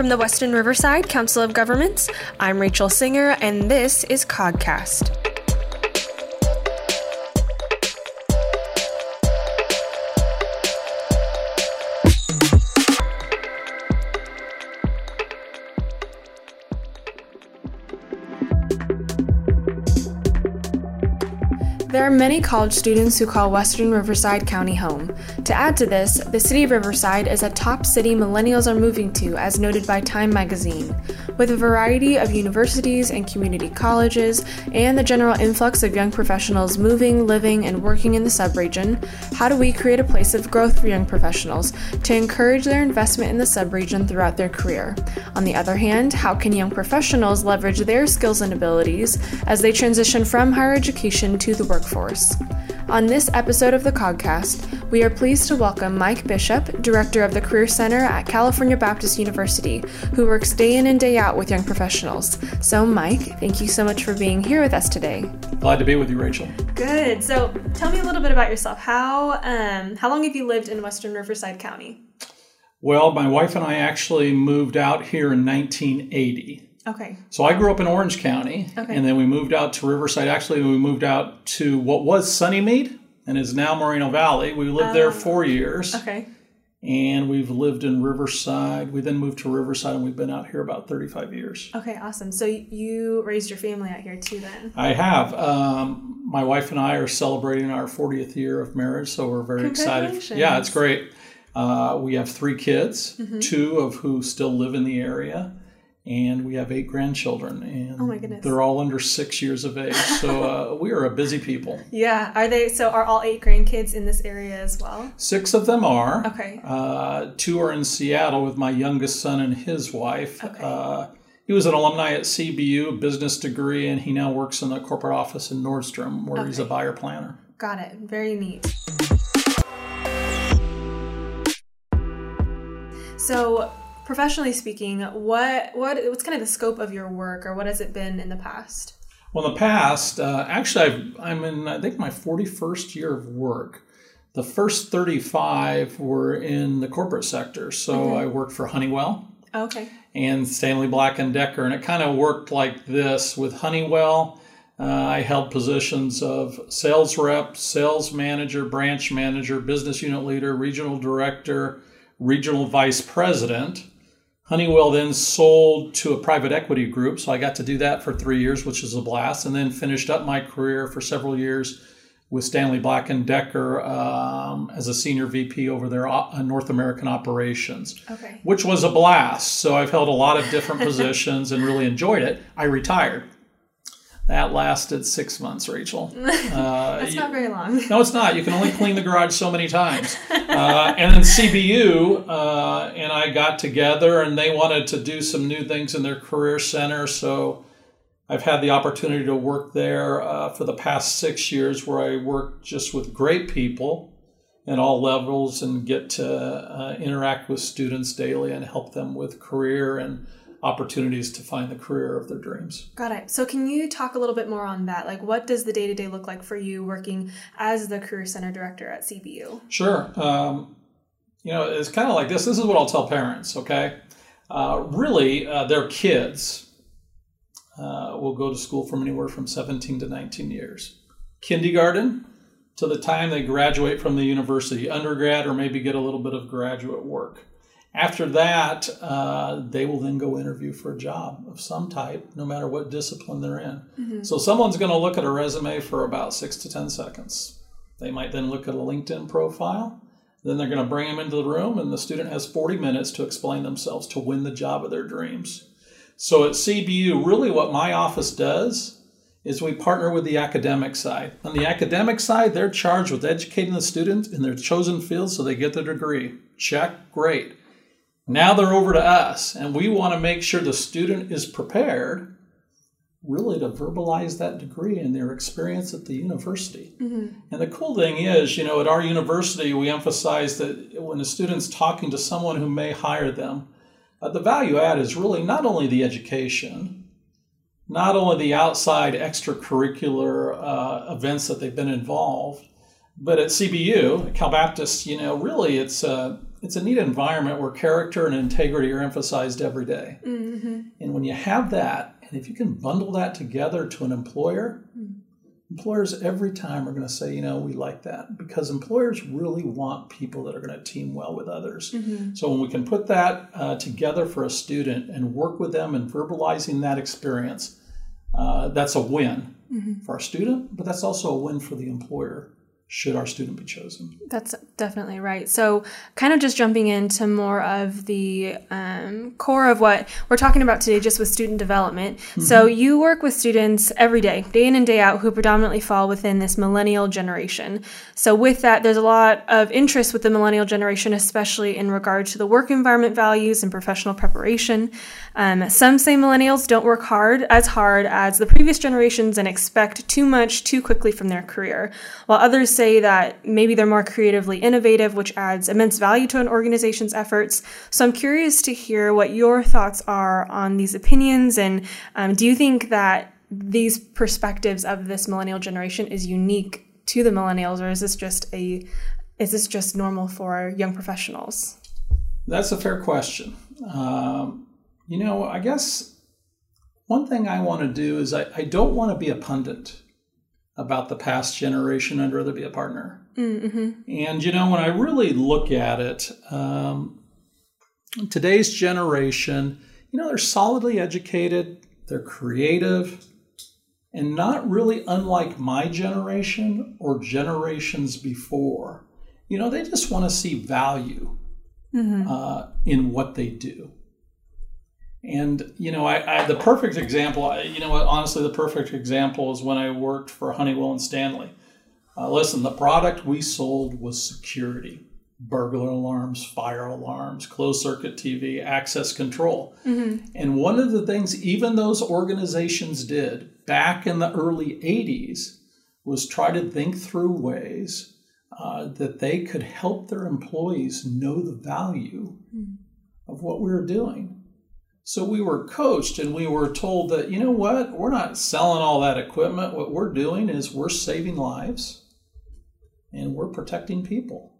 From the Western Riverside Council of Governments, I'm Rachel Singer, and this is COGcast. There are many college students who call Western Riverside County home. To add to this, the city of Riverside is a top city millennials are moving to, as noted by Time magazine. With a variety of universities and community colleges, and the general influx of young professionals moving, living, and working in the subregion, how do we create a place of growth for young professionals to encourage their investment in the subregion throughout their career? On the other hand, how can young professionals leverage their skills and abilities as they transition from higher education to the workforce? On this episode of the COGcast, we are pleased to welcome Mike Bishop, Director of the Career Center at California Baptist University, who works day in and day out with young professionals. So, Mike, thank you so much for being here with us today. Glad to be with you, Rachel. Good. So, tell me a little bit about yourself. How um, how long have you lived in Western Riverside County? Well, my wife and I actually moved out here in 1980. Okay. So I grew up in Orange County, Okay. and then we moved out to Riverside. Actually, we moved out to what was Sunnymead and is now Moreno Valley. We lived there four years, Okay. and we've lived in Riverside. We then moved to Riverside, and we've been out here about 35 years. Okay. Awesome. So you raised your family out here too, then? I have. Um, my wife and I are celebrating our 40th year of marriage, so we're very excited. Yeah, it's great. Uh, we have three kids, Mm-hmm. two of who still live in the area, and we have eight grandchildren, and Oh my goodness. they're all under six years of age. So uh, we are a busy people. Yeah. Are they? So are all eight grandkids in this area as well? Six of them are. Okay. Uh, two are in Seattle with my youngest son and his wife. Okay. Uh, he was an alumni at CBU, a business degree, and he now works in the corporate office in Nordstrom, where he's a buyer planner. Got it. Very neat. So, professionally speaking, what what what's kind of the scope of your work, or what has it been in the past? Well, in the past, uh, actually, I've, I'm in, I think, my 41st year of work. The first 35 were in the corporate sector. So I worked for Honeywell Okay. and Stanley Black and Decker, and it kind of worked like this with Honeywell. Uh, I held positions of sales rep, sales manager, branch manager, business unit leader, regional director, regional vice president. Honeywell then sold to a private equity group, so I got to do that for three years, which is a blast, and then finished up my career for several years with Stanley Black and Decker um, as a senior VP over their uh, North American operations Okay. which was a blast. So I've held a lot of different positions and really enjoyed it. I retired. That lasted six months, Rachel. Uh, That's not very long. no, it's not. You can only clean the garage so many times. Uh, and then CBU uh, and I got together, and they wanted to do some new things in their career center. So I've had the opportunity to work there uh, for the past six years, where I work just with great people at all levels and get to uh, interact with students daily and help them with career and opportunities to find the career of their dreams. Got it. So, can you talk a little bit more on that? Like, what does the day to day look like for you working as the Career Center Director at CBU? Sure. Um, you know, it's kind of like this. This is what I'll tell parents, okay? Uh, really, uh, their kids uh, will go to school from anywhere from 17 to 19 years. Kindergarten to the time they graduate from the university, undergrad, or maybe get a little bit of graduate work. After that, uh, they will then go interview for a job of some type, no matter what discipline they're in. So, someone's going to look at a resume for about six to 10 seconds. They might then look at a LinkedIn profile. Then they're going to bring them into the room, and the student has 40 minutes to explain themselves to win the job of their dreams. So at CBU, really what my office does is we partner with the academic side. On the academic side, they're charged with educating the student in their chosen field so they get their degree. Check, great. Now they're over to us, and we want to make sure the student is prepared really to verbalize that degree and their experience at the university. And the cool thing is, you know, at our university, we emphasize that when a student's talking to someone who may hire them, uh, the value add is really not only the education, not only the outside extracurricular uh, events that they've been involved, but at CBU, at Cal Baptist, you know, really it's uh, it's a neat environment where character and integrity are emphasized every day. Mm-hmm. And when you have that, and if you can bundle that together to an employer, employers every time are going to say, you know, we like that because employers really want people that are going to team well with others. Mm-hmm. So when we can put that uh, together for a student and work with them and verbalizing that experience, uh, that's a win Mm-hmm. for our student, but that's also a win for the employer should our student be chosen. That's definitely right. So, kind of just jumping into more of the um, core of what we're talking about today, just with student development. So, you work with students every day, day in and day out, who predominantly fall within this millennial generation. So, with that, there's a lot of interest with the millennial generation, especially in regard to the work environment values and professional preparation. Um, some say millennials don't work hard as hard as the previous generations and expect too much too quickly from their career, while others say that maybe they're more creatively innovative, which adds immense value to an organization's efforts. So I'm curious to hear what your thoughts are on these opinions, and um, do you think that these perspectives of this millennial generation is unique to the millennials, or is this just a is this just normal for young professionals? That's a fair question. Um, you know, I guess one thing I want to do is I, I don't want to be a pundit about the past generation. I'd rather be a partner. Mm-hmm. And, you know, when I really look at it, um, today's generation, you know, they're solidly educated, they're creative, and not really unlike my generation or generations before. You know, they just want to see value uh, in what they do. And you know, I, I the perfect example. I, you know what? Honestly, the perfect example is when I worked for Honeywell and Stanley. Uh, listen, the product we sold was security, burglar alarms, fire alarms, closed circuit TV, access control. And one of the things even those organizations did back in the early '80s was try to think through ways uh, that they could help their employees know the value of what we were doing. So we were coached and we were told that, you know what, we're not selling all that equipment. What we're doing is we're saving lives and we're protecting people.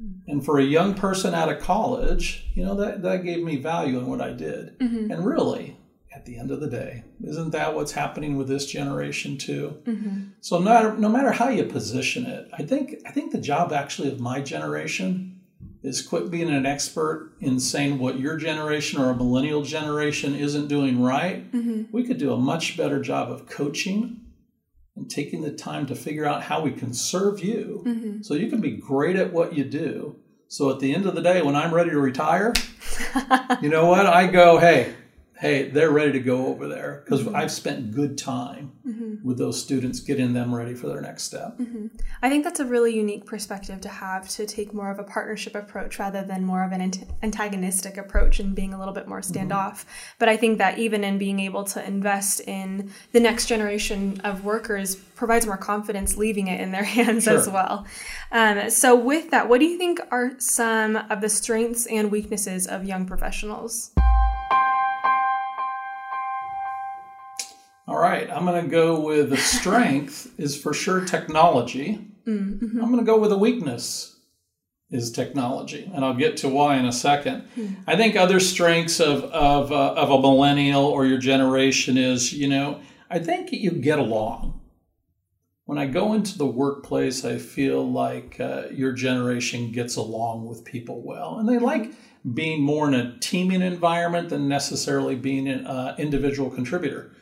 Hmm. And for a young person out of college, you know, that, that gave me value in what I did. Mm-hmm. And really, at the end of the day, isn't that what's happening with this generation too? Mm-hmm. So no, no matter how you position it, I think I think the job actually of my generation is quit being an expert in saying what your generation or a millennial generation isn't doing right. Mm-hmm. We could do a much better job of coaching and taking the time to figure out how we can serve you mm-hmm. so you can be great at what you do. So at the end of the day, when I'm ready to retire, you know what? I go, hey, hey, they're ready to go over there because mm-hmm. I've spent good time mm-hmm. with those students getting them ready for their next step. Mm-hmm. I think that's a really unique perspective to have to take more of a partnership approach rather than more of an antagonistic approach and being a little bit more standoff. But I think that even in being able to invest in the next generation of workers provides more confidence leaving it in their hands as well. Um, so, with that, what do you think are some of the strengths and weaknesses of young professionals? All right, I'm going to go with the strength is for sure technology. I'm going to go with the weakness is technology, and I'll get to why in a second. I think other strengths of of, uh, of a millennial or your generation is, you know, I think you get along. When I go into the workplace, I feel like uh, your generation gets along with people well, and they like being more in a teaming environment than necessarily being an uh, individual contributor.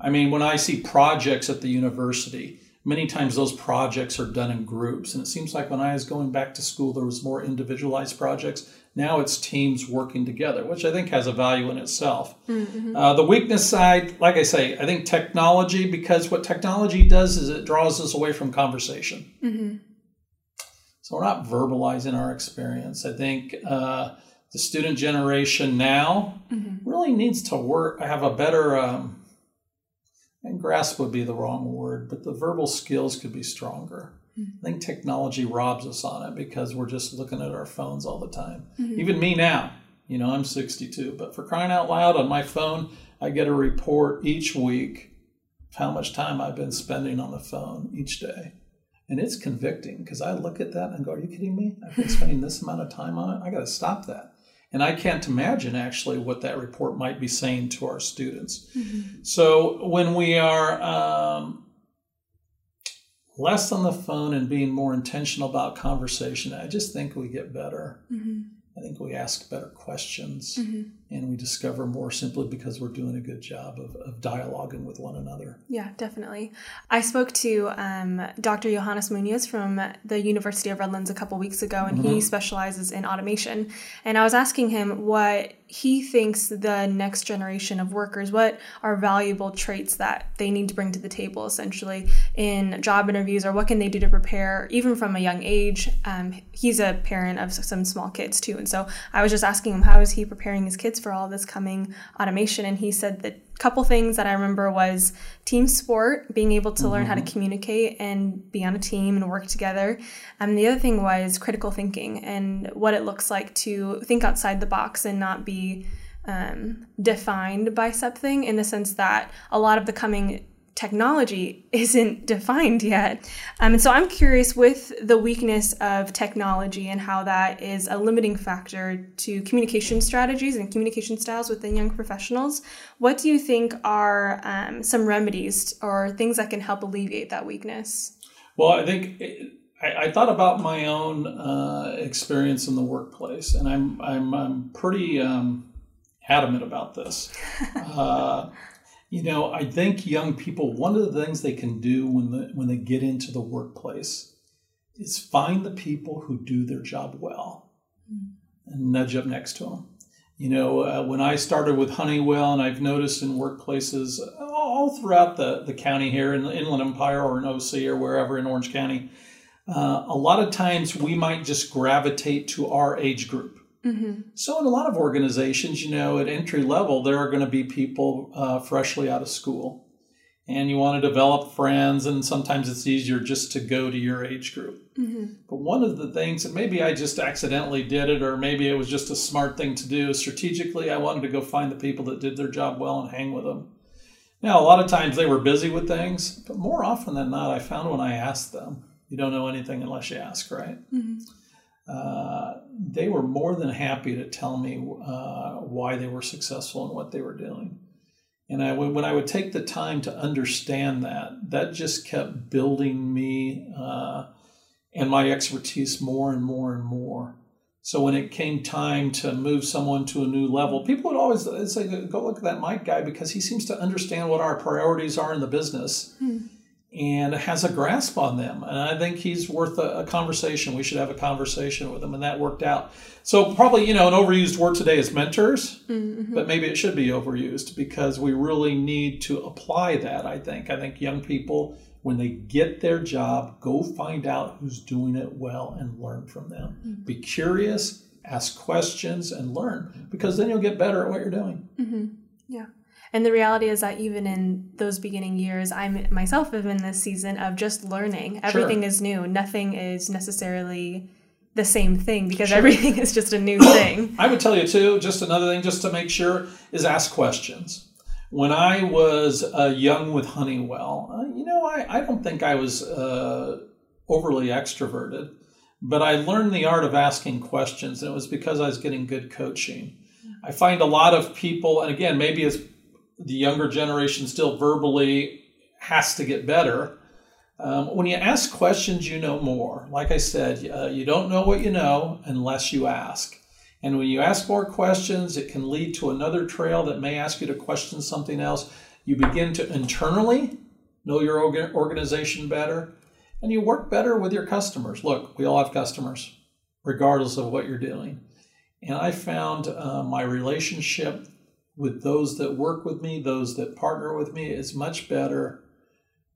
I mean, when I see projects at the university, many times those projects are done in groups. And it seems like when I was going back to school, there was more individualized projects. Now it's teams working together, which I think has a value in itself. Uh, the weakness side, like I say, I think technology, because what technology does is it draws us away from conversation. So we're not verbalizing our experience. I think uh, the student generation now really needs to work, have a better, um, and grasp would be the wrong word, but the verbal skills could be stronger. Hmm. I think technology robs us on it because we're just looking at our phones all the time. Mm-hmm. Even me now, you know, I'm 62, but for crying out loud on my phone, I get a report each week of how much time I've been spending on the phone each day. And it's convicting because I look at that and go, Are you kidding me? I've been spending this amount of time on it. I got to stop that. And I can't imagine actually what that report might be saying to our students. Mm-hmm. So when we are um, less on the phone and being more intentional about conversation, I just think we get better. Mm-hmm. I think we ask better questions mm-hmm. And we discover more simply because we're doing a good job of, of dialoguing with one another. Yeah, definitely. I spoke to um, Dr. Johannes Munoz from the University of Redlands a couple weeks ago, and mm-hmm. he specializes in automation. And I was asking him what he thinks the next generation of workers, what are valuable traits that they need to bring to the table essentially in job interviews, or what can they do to prepare even from a young age? Um, he's a parent of some small kids too. And so I was just asking him, how is he preparing his kids for all this coming automation? And he said that couple things that I remember was team sport, being able to mm-hmm. learn how to mm-hmm. communicate and be on a team and work together. And the other thing was critical thinking and what it looks like to think outside the box and not be um, defined by something in the sense that a lot of the coming technology isn't defined yet. Um, and so I'm curious with the weakness of technology and how that is a limiting factor to communication strategies and communication styles within young professionals. What do you think are um, some remedies or things that can help alleviate that weakness? Well, I think. It, I, I, thought about my own uh, experience in the workplace, and I'm I'm, I'm pretty um, adamant about this. Uh, you know, I think young people, one of the things they can do when the, when they get into the workplace is find the people who do their job well and nudge up next to them. You know, uh, when I started with Honeywell, and I've noticed in workplaces all throughout the, the county here in the Inland Empire or in OC or wherever in Orange County, uh, a lot of times we might just gravitate to our age group. Mm-hmm. So, in a lot of organizations, you know, at entry level, there are going to be people uh, freshly out of school, and you want to develop friends, and sometimes it's easier just to go to your age group. Mm-hmm. But one of the things, and maybe I just accidentally did it, or maybe it was just a smart thing to do, strategically, I wanted to go find the people that did their job well and hang with them. Now, a lot of times they were busy with things, but more often than not, I found when I asked them, you don't know anything unless you ask, right? Mm-hmm. Uh, they were more than happy to tell me uh, why they were successful and what they were doing. And I, when I would take the time to understand that, that just kept building me uh, and my expertise more and more and more. So when it came time to move someone to a new level, people would always say, "Go look at that Mike guy because he seems to understand what our priorities are in the business." Hmm and has a grasp on them. And I think he's worth a, a, conversation. We should have a conversation with him, and that worked out. So probably you know an overused word today is mentors, mm-hmm. but maybe it should be overused because we really need to apply that. I think. I think young people when they get their job, go find out who's doing it well and learn from them. Mm-hmm. Be curious, ask questions, and learn because then you'll get better at what you're doing. Mm-hmm. Yeah. And the reality is that even in those beginning years, I myself am in this season of just learning. Everything sure. is new. Nothing is necessarily the same thing because sure. everything is just a new thing. I would tell you too, just another thing just to make sure is ask questions. When I was uh, young with Honeywell, uh, you know, I, I don't think I was uh, overly extroverted, but I learned the art of asking questions, and it was because I was getting good coaching. I find a lot of people, and again, maybe it's the younger generation still verbally has to get better. Um, when you ask questions, you know more. Like I said, uh, you don't know what you know unless you ask. And when you ask more questions, it can lead to another trail that may ask you to question something else. You begin to internally know your organization better, and you work better with your customers. Look, we all have customers, regardless of what you're doing. And I found uh, my relationship with those that work with me, those that partner with me, It's much better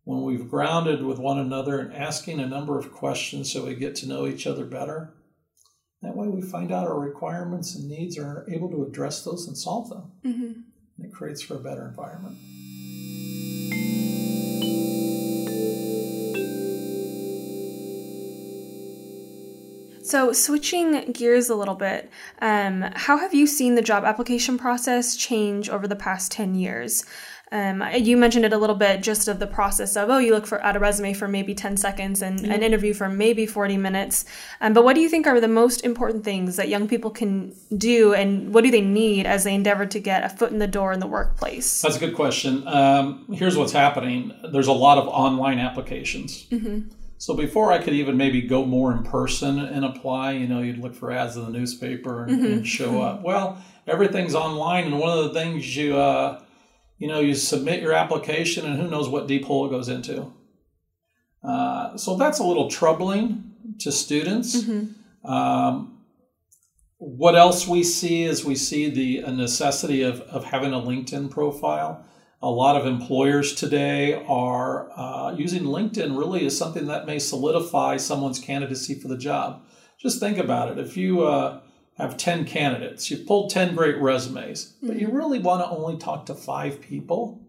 when we've grounded with one another and asking a number of questions so we get to know each other better. That way, we find out our requirements and needs and are able to address those and solve them. Mm-hmm. And it creates for a better environment. So, switching gears a little bit, um, how have you seen the job application process change over the past 10 years? Um, you mentioned it a little bit just of the process of, oh, you look for at a resume for maybe 10 seconds and an interview for maybe 40 minutes. Um, but what do you think are the most important things that young people can do and what do they need as they endeavor to get a foot in the door in the workplace? That's a good question. Um, here's what's happening there's a lot of online applications. Mm-hmm. So before I could even maybe go more in person and apply, you know, you'd look for ads in the newspaper and, mm-hmm. and show up. Well, everything's online, and one of the things you uh, you know, you submit your application, and who knows what deep hole it goes into. Uh, so that's a little troubling to students. Mm-hmm. Um, what else we see is we see the necessity of, of having a LinkedIn profile. A lot of employers today are uh, using LinkedIn really as something that may solidify someone's candidacy for the job. Just think about it. If you uh, have 10 candidates. You've pulled 10 great resumes, but you mm-hmm. really want to only talk to five people.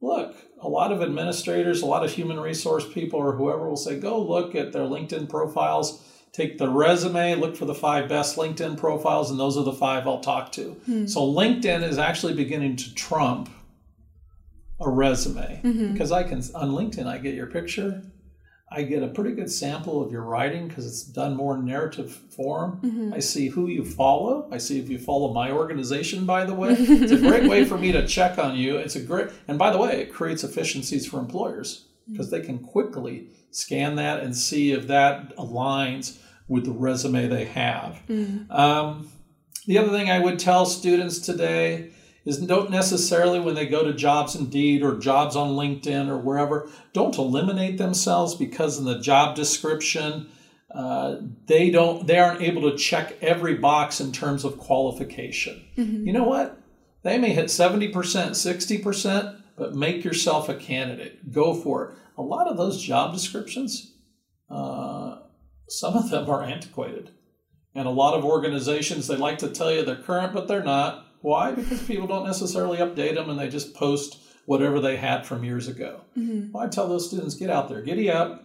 Look, a lot of administrators, a lot of human resource people, or whoever will say, go look at their LinkedIn profiles, take the resume, look for the five best LinkedIn profiles, and those are the five I'll talk to. Mm-hmm. So LinkedIn is actually beginning to trump a resume mm-hmm. because I can, on LinkedIn, I get your picture, I get a pretty good sample of your writing because it's done more narrative form. Mm-hmm. I see who you follow. I see if you follow my organization, by the way. it's a great way for me to check on you. It's a great, and by the way, it creates efficiencies for employers because they can quickly scan that and see if that aligns with the resume they have. Mm-hmm. Um, the other thing I would tell students today is don't necessarily when they go to jobs indeed or jobs on linkedin or wherever don't eliminate themselves because in the job description uh, they don't they aren't able to check every box in terms of qualification. Mm-hmm. you know what? They may hit 70% 60% but make yourself a candidate. Go for it. A lot of those job descriptions uh, some of them are antiquated. And a lot of organizations they like to tell you they're current but they're not why? Because people don't necessarily update them and they just post whatever they had from years ago. Mm-hmm. Well, I tell those students, get out there, giddy up.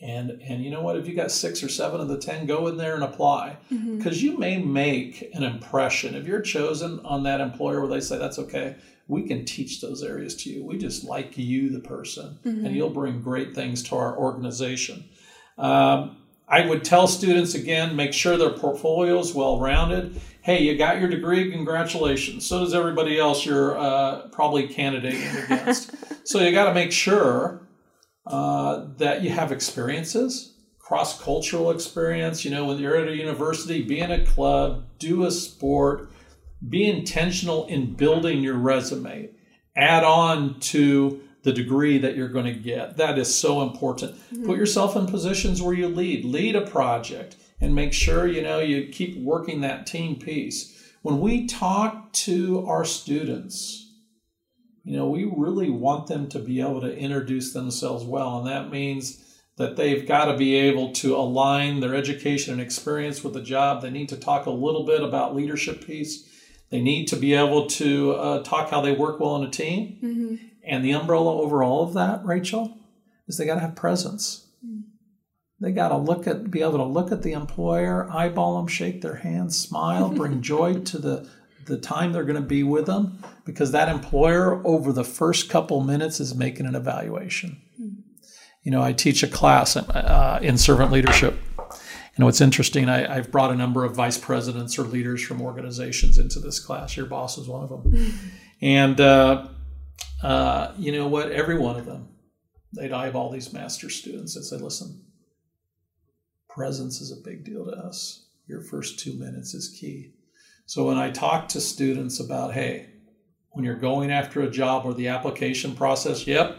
And, and you know what? If you got six or seven of the 10, go in there and apply. Mm-hmm. Because you may make an impression. If you're chosen on that employer where they say, that's okay, we can teach those areas to you. We just like you, the person, mm-hmm. and you'll bring great things to our organization. Um, I would tell students again, make sure their portfolio is well rounded hey, you got your degree, congratulations. So does everybody else you're uh, probably candidating against. so you got to make sure uh, that you have experiences, cross cultural experience. You know, when you're at a university, be in a club, do a sport, be intentional in building your resume. Add on to the degree that you're going to get. That is so important. Mm-hmm. Put yourself in positions where you lead, lead a project and make sure you know you keep working that team piece. When we talk to our students, you know, we really want them to be able to introduce themselves well, and that means that they've got to be able to align their education and experience with the job. They need to talk a little bit about leadership piece. They need to be able to uh, talk how they work well in a team. Mm-hmm. And the umbrella over all of that, Rachel, is they got to have presence. They got to look at, be able to look at the employer, eyeball them, shake their hands, smile, bring joy to the the time they're going to be with them, because that employer over the first couple minutes is making an evaluation. You know, I teach a class uh, in servant leadership. And what's interesting, I, have brought a number of vice presidents or leaders from organizations into this class. Your boss is one of them. and uh, uh, you know what? Every one of them, they'd eyeball these master students and say, listen, presence is a big deal to us. Your first two minutes is key. So when I talk to students about, hey, when you're going after a job or the application process, yep,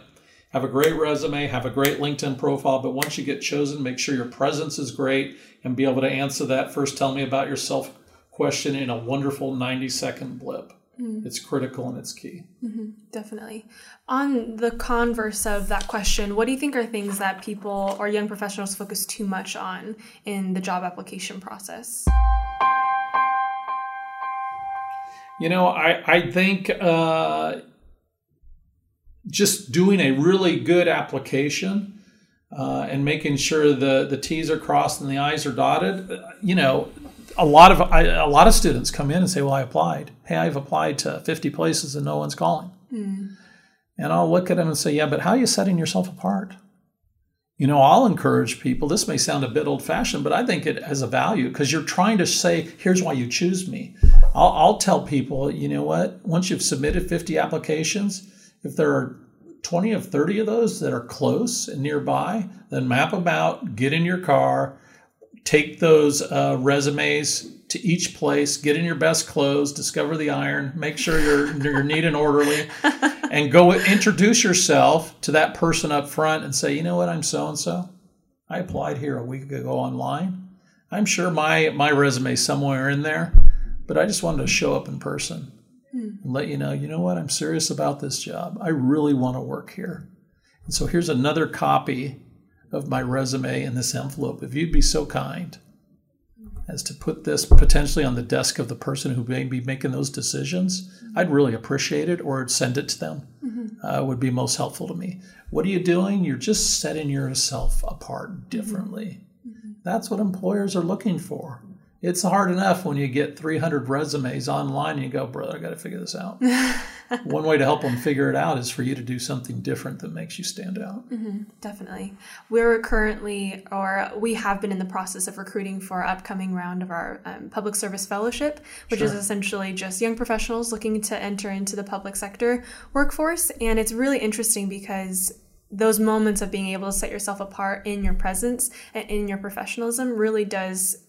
have a great resume, have a great LinkedIn profile, but once you get chosen, make sure your presence is great and be able to answer that first tell me about yourself question in a wonderful 90 second blip. Mm. It's critical and it's key. Mm-hmm, definitely. On the converse of that question, what do you think are things that people or young professionals focus too much on in the job application process? You know, I, I think uh, just doing a really good application uh, and making sure the, the T's are crossed and the I's are dotted, uh, you know, a lot of I, a lot of students come in and say, "Well, I applied. Hey, I've applied to 50 places and no one's calling." Hmm. And I'll look at them and say, yeah, but how are you setting yourself apart? You know, I'll encourage people. This may sound a bit old fashioned, but I think it has a value because you're trying to say, here's why you choose me. I'll, I'll tell people, you know what? Once you've submitted 50 applications, if there are 20 of 30 of those that are close and nearby, then map them out, get in your car, take those uh, resumes to each place, get in your best clothes, discover the iron, make sure you're, you're neat and orderly, and go introduce yourself to that person up front and say, you know what, I'm so and so. I applied here a week ago online. I'm sure my, my resume is somewhere in there, but I just wanted to show up in person and let you know, you know what, I'm serious about this job. I really want to work here. And so here's another copy of my resume in this envelope. If you'd be so kind as to put this potentially on the desk of the person who may be making those decisions, mm-hmm. I'd really appreciate it, or send it to them. Mm-hmm. Uh, would be most helpful to me. What are you doing? You're just setting yourself apart differently. Mm-hmm. That's what employers are looking for. It's hard enough when you get 300 resumes online and you go, brother, I got to figure this out. One way to help them figure it out is for you to do something different that makes you stand out. Definitely. We're currently, or we have been in the process of recruiting for our upcoming round of our um, public service fellowship, which is essentially just young professionals looking to enter into the public sector workforce. And it's really interesting because those moments of being able to set yourself apart in your presence and in your professionalism really does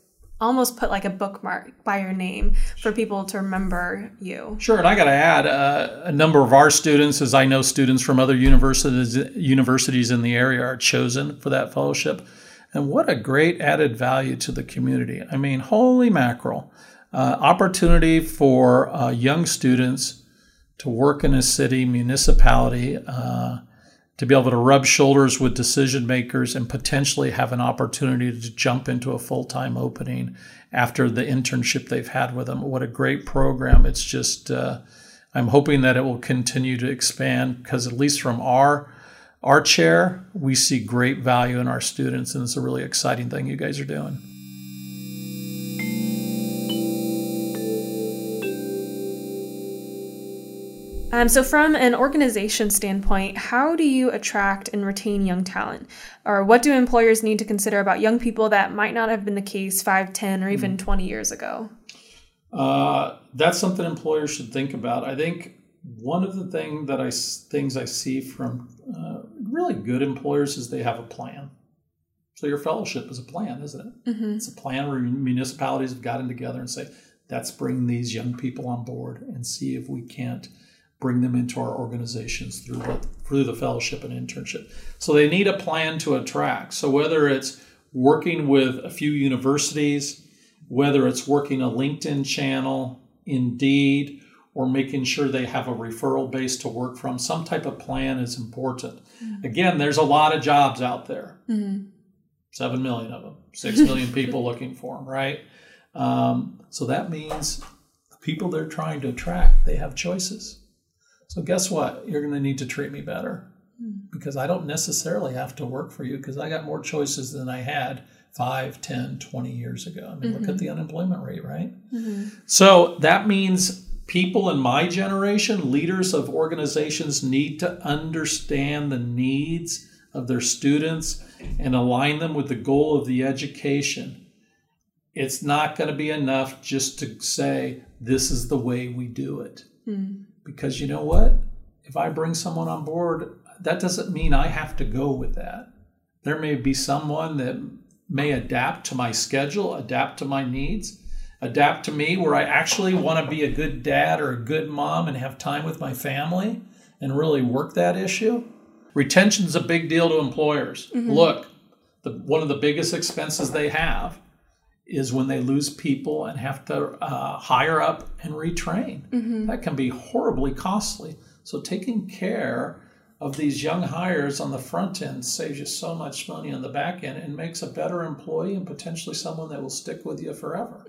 almost put like a bookmark by your name for people to remember you. Sure, and I got to add uh, a number of our students, as I know students from other universities universities in the area are chosen for that fellowship, and what a great added value to the community. I mean, holy mackerel! Uh, opportunity for uh, young students to work in a city municipality. To be able to rub shoulders with decision makers and potentially have an opportunity to jump into a full time opening after the internship they've had with them. What a great program! It's just, uh, I'm hoping that it will continue to expand because, at least from our our chair, we see great value in our students, and it's a really exciting thing you guys are doing. Um, so, from an organization standpoint, how do you attract and retain young talent? Or what do employers need to consider about young people that might not have been the case 5, 10, or even 20 years ago? Uh, that's something employers should think about. I think one of the thing that I things I see from uh, really good employers is they have a plan. So your fellowship is a plan, isn't it? It's a plan where municipalities have gotten together and say, "Let's bring these young people on board and see if we can't bring them into our organizations through the, through the fellowship and internship." So they need a plan to attract. So whether it's working with a few universities, whether it's working a LinkedIn channel, Indeed, or making sure they have a referral base to work from, some type of plan is important. Again, there's a lot of jobs out there. Seven million of them, six million people looking for them, right? Um, so that means the people they're trying to attract, they have choices. So guess what? You're going to need to treat me better hmm. because I don't necessarily have to work for you because I got more choices than I had 5, 10, 20 years ago. I mean, look at mm-hmm. the unemployment rate, right? Mm-hmm. So that means people in my generation, leaders of organizations, need to understand the needs of their students and align them with the goal of the education. It's not going to be enough just to say, this is the way we do it. Hmm. Because you know what? If I bring someone on board, that doesn't mean I have to go with that. There may be someone that may adapt to my schedule, adapt to my needs, adapt to me where I actually want to be a good dad or a good mom and have time with my family and really work that issue. Retention's a big deal to employers. Mm-hmm. Look, the, one of the biggest expenses they have is when they lose people and have to uh, hire up and retrain. That can be horribly costly. So taking care of these young hires on the front end saves you so much money on the back end and makes a better employee and potentially someone that will stick with you forever.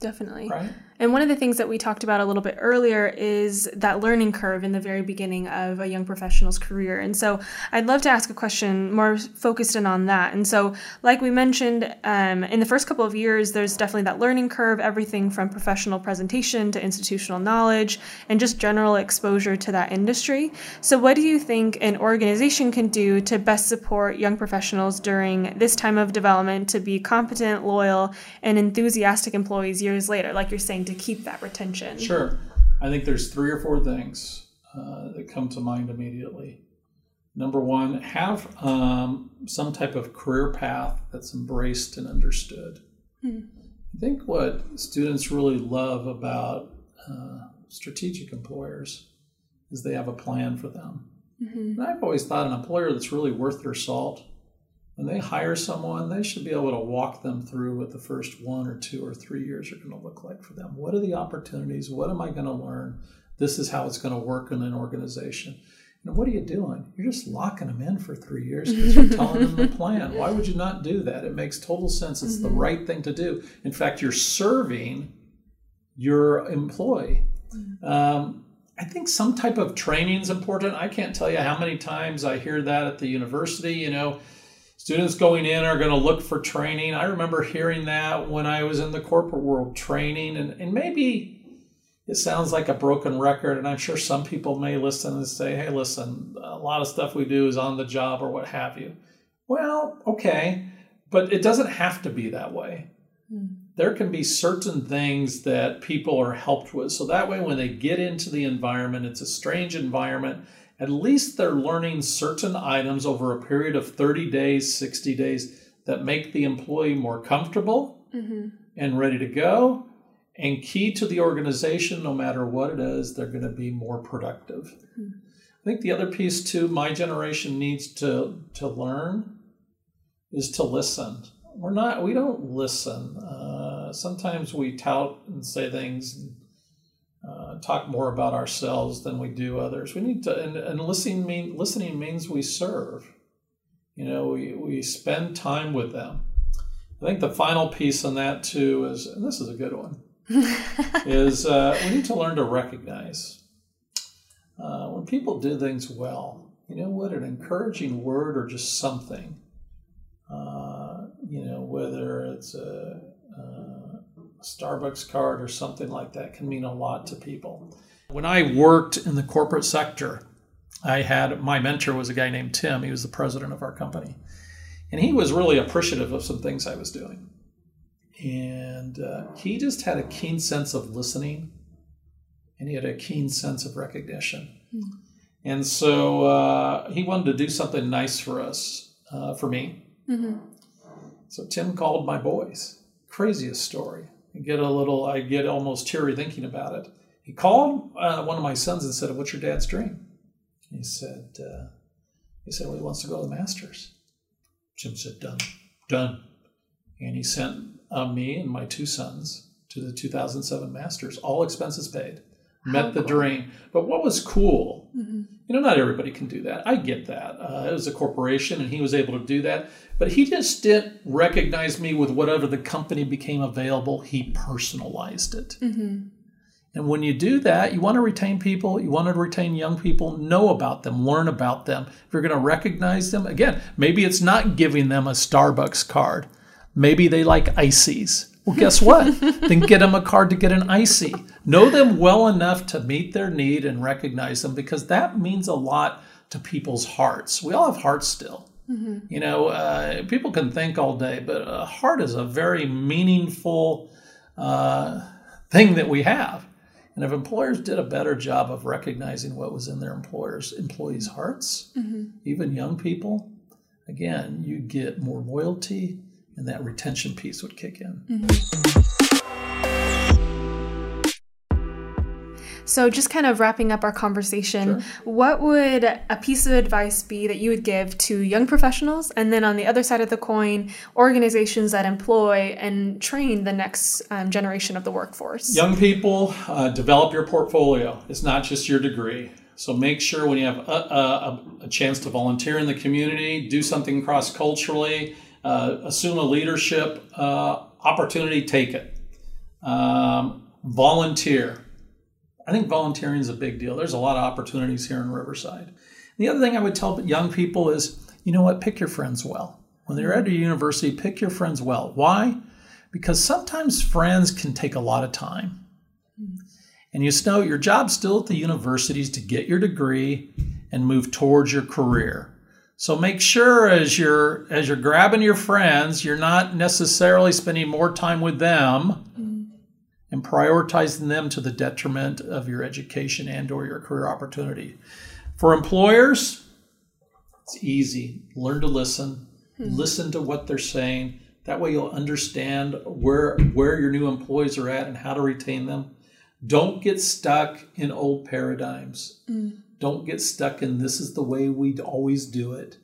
Definitely. Right? And one of the things that we talked about a little bit earlier is that learning curve in the very beginning of a young professional's career. And so I'd love to ask a question more focused in on that. And so, like we mentioned, um, in the first couple of years, there's definitely that learning curve, everything from professional presentation to institutional knowledge and just general exposure to that industry. So, what do you think an organization can do to best support young professionals during this time of development to be competent, loyal, and enthusiastic employees years later? Like you're saying, to keep that retention? Sure. I think there's three or four things uh, that come to mind immediately. Number one, have um, some type of career path that's embraced and understood. Hmm. I think what students really love about uh, strategic employers is they have a plan for them. Mm-hmm. And I've always thought an employer that's really worth their salt when they hire someone, they should be able to walk them through what the first one or two or three years are going to look like for them. What are the opportunities? What am I going to learn? This is how it's going to work in an organization. And what are you doing? You're just locking them in for three years because you're telling them the plan. Why would you not do that? It makes total sense. It's mm-hmm. the right thing to do. In fact, you're serving your employee. Mm-hmm. Um, I think some type of training is important. I can't tell you how many times I hear that at the university. You know, students going in are going to look for training. I remember hearing that when I was in the corporate world, training, and, and maybe it sounds like a broken record. And I'm sure some people may listen and say, hey, listen, a lot of stuff we do is on the job or what have you. Well, okay, but it doesn't have to be that way. Mm. There can be certain things that people are helped with. So that way, when they get into the environment, it's a strange environment at least they're learning certain items over a period of 30 days, 60 days that make the employee more comfortable mm-hmm. and ready to go. And key to the organization, no matter what it is, they're going to be more productive. Mm-hmm. I think the other piece too, my generation needs to to learn is to listen. We're not, we don't listen. Uh, sometimes we tout and say things talk more about ourselves than we do others. We need to, and, and listening mean listening means we serve. You know, we we spend time with them. I think the final piece on that too is, and this is a good one, is uh, we need to learn to recognize uh, when people do things well. You know what? An encouraging word or just something. Uh, you know, whether it's a Starbucks card or something like that can mean a lot to people. When I worked in the corporate sector, I had my mentor was a guy named Tim. He was the president of our company. And he was really appreciative of some things I was doing. And uh, he just had a keen sense of listening and he had a keen sense of recognition. Mm-hmm. And so uh, he wanted to do something nice for us, uh, for me. Mm-hmm. So Tim called my boys. Craziest story. Get a little, I get almost teary thinking about it. He called uh, one of my sons and said, "What's your dad's dream?" He said, uh, "He said, well, he wants to go to the Masters." Jim said, "Done, done," and he sent uh, me and my two sons to the 2007 Masters, all expenses paid. Met How the cool. dream. But what was cool, mm-hmm. you know, not everybody can do that. I get that. Uh, it was a corporation, and he was able to do that. But he just didn't recognize me with whatever the company became available. He personalized it. Mm-hmm. And when you do that, you want to retain people, you want to retain young people, know about them, learn about them. If you're going to recognize them, again, maybe it's not giving them a Starbucks card. Maybe they like ices. Well, guess what? then get them a card to get an icy. Know them well enough to meet their need and recognize them because that means a lot to people's hearts. We all have hearts still. Mm-hmm. You know, uh, people can think all day, but a heart is a very meaningful uh, thing that we have. And if employers did a better job of recognizing what was in their employers' employees' hearts, mm-hmm. even young people, again, you get more loyalty, and that retention piece would kick in. Mm-hmm. So, just kind of wrapping up our conversation, sure. what would a piece of advice be that you would give to young professionals? And then on the other side of the coin, organizations that employ and train the next um, generation of the workforce? Young people, uh, develop your portfolio. It's not just your degree. So make sure when you have a, a, a chance to volunteer in the community, do something cross culturally, uh, assume a leadership uh, opportunity, take it. Um, volunteer. I think volunteering is a big deal. There's a lot of opportunities here in Riverside. The other thing I would tell young people is, you know what, pick your friends well. When they're at a university, pick your friends well. Why? Because sometimes friends can take a lot of time. And you know, your job's still at the universities to get your degree and move towards your career. So make sure as you're as you're grabbing your friends, you're not necessarily spending more time with them mm. and prioritizing them to the detriment of your education and or your career opportunity. For employers, it's easy. Learn to listen. Mm. Listen to what they're saying. That way you'll understand where where your new employees are at and how to retain them. Don't get stuck in old paradigms. Mm. Don't get stuck in this is the way we always do it.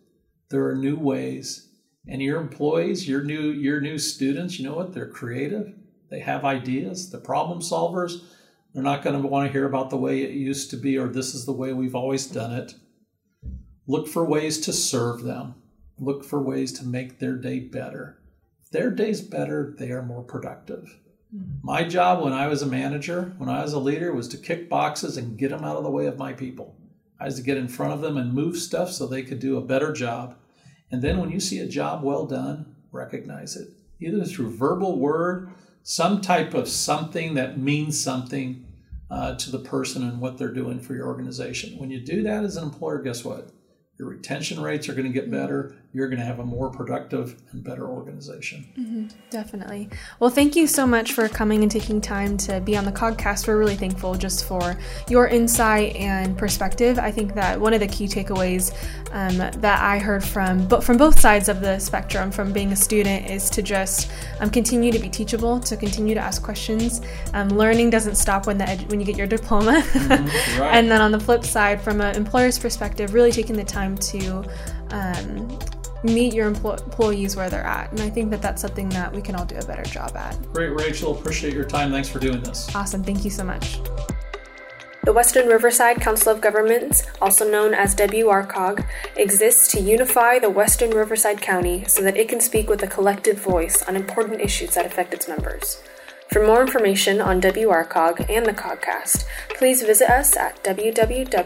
There are new ways. And your employees, your new your new students, you know what? They're creative. They have ideas. The problem solvers. They're not going to want to hear about the way it used to be or this is the way we've always done it. Look for ways to serve them. Look for ways to make their day better. If their day's better, they are more productive. Mm-hmm. My job when I was a manager, when I was a leader, was to kick boxes and get them out of the way of my people. I was to get in front of them and move stuff so they could do a better job. And then when you see a job well done, recognize it, either through verbal word, some type of something that means something uh, to the person and what they're doing for your organization. When you do that as an employer, guess what? Your retention rates are going to get better you're going to have a more productive and better organization. Mm-hmm, definitely. Well, thank you so much for coming and taking time to be on the COGcast. We're really thankful just for your insight and perspective. I think that one of the key takeaways um, that I heard from but from both sides of the spectrum, from being a student, is to just um, continue to be teachable, to continue to ask questions. Um, learning doesn't stop when the ed- when you get your diploma. Mm-hmm, right. and then on the flip side, from an employer's perspective, really taking the time to um, meet your employees where they're at. And I think that that's something that we can all do a better job at. Great, Rachel. Appreciate your time. Thanks for doing this. Awesome. Thank you so much. The Western Riverside Council of Governments, also known as WRCOG, exists to unify the Western Riverside County so that it can speak with a collective voice on important issues that affect its members. For more information on WRCOG and the COGcast, please visit us at www.wrcog.us.